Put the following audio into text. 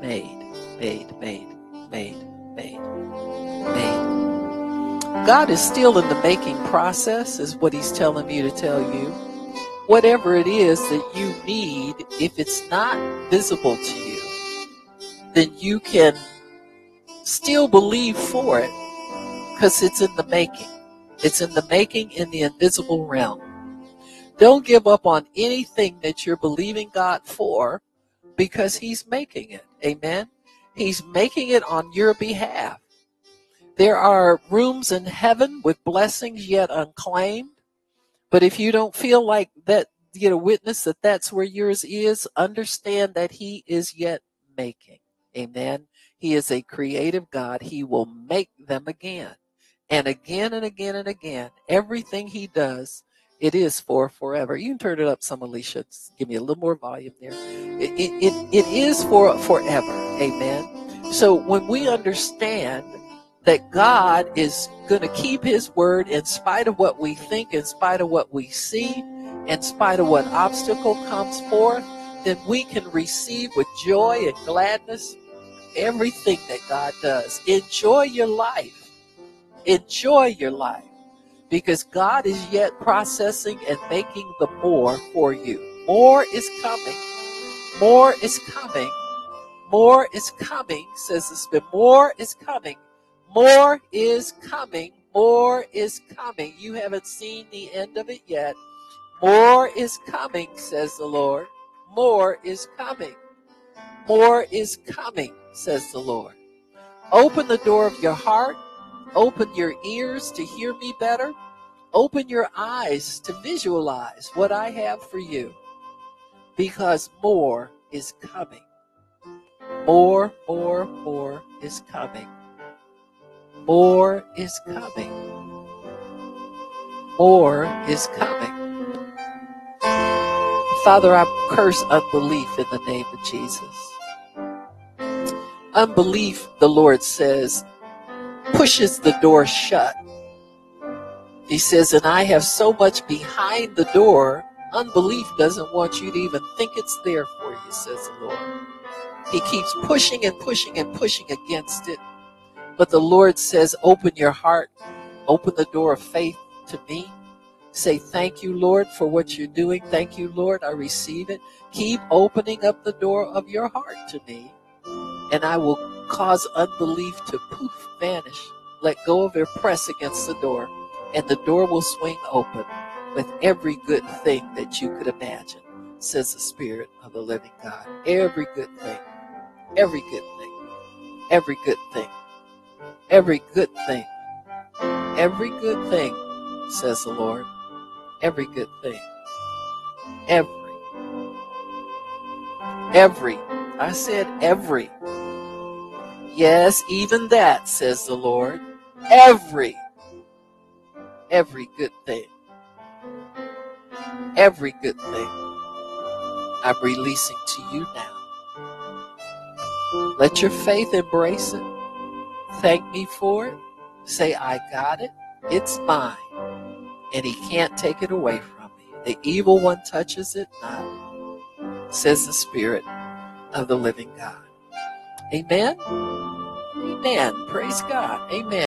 made, made, made, made, made, made. God is still in the making process, is what He's telling me to tell you. Whatever it is that you need, if it's not visible to you, then you can still believe for it because it's in the making. It's in the making in the invisible realm. Don't give up on anything that you're believing God for because He's making it. Amen. He's making it on your behalf. There are rooms in heaven with blessings yet unclaimed. But if you don't feel like that, get a witness that that's where yours is, understand that He is yet making. Amen. He is a creative God. He will make them again and again and again and again. Everything He does, it is for forever. You can turn it up some, Alicia. Just give me a little more volume there. It, it, it, it is for forever. Amen. So when we understand that God is going to keep his word in spite of what we think, in spite of what we see, in spite of what obstacle comes forth, then we can receive with joy and gladness everything that God does. Enjoy your life. Enjoy your life because God is yet processing and making the more for you. More is coming. More is coming. More is coming, says the Spirit. More is coming. More is coming. More is coming. You haven't seen the end of it yet. More is coming, says the Lord. More is coming. More is coming, says the Lord. Open the door of your heart. Open your ears to hear me better. Open your eyes to visualize what I have for you. Because more is coming. More, more, more is coming. More is coming. More is coming. Father, I curse unbelief in the name of Jesus. Unbelief, the Lord says, pushes the door shut. He says, and I have so much behind the door, unbelief doesn't want you to even think it's there for you, says the Lord. He keeps pushing and pushing and pushing against it. But the Lord says, open your heart, open the door of faith to me. Say, thank you, Lord, for what you're doing. Thank you, Lord. I receive it. Keep opening up the door of your heart to me, and I will cause unbelief to poof, vanish. Let go of your press against the door, and the door will swing open with every good thing that you could imagine, says the Spirit of the living God. Every good thing. Every good thing. Every good thing. Every good thing. Every good thing, says the Lord. Every good thing. Every. Every. I said every. Yes, even that, says the Lord. Every. Every good thing. Every good thing. I'm releasing to you now. Let your faith embrace it. Thank me for it. Say, I got it. It's mine. And he can't take it away from me. The evil one touches it not, says the Spirit of the living God. Amen. Amen. Praise God. Amen.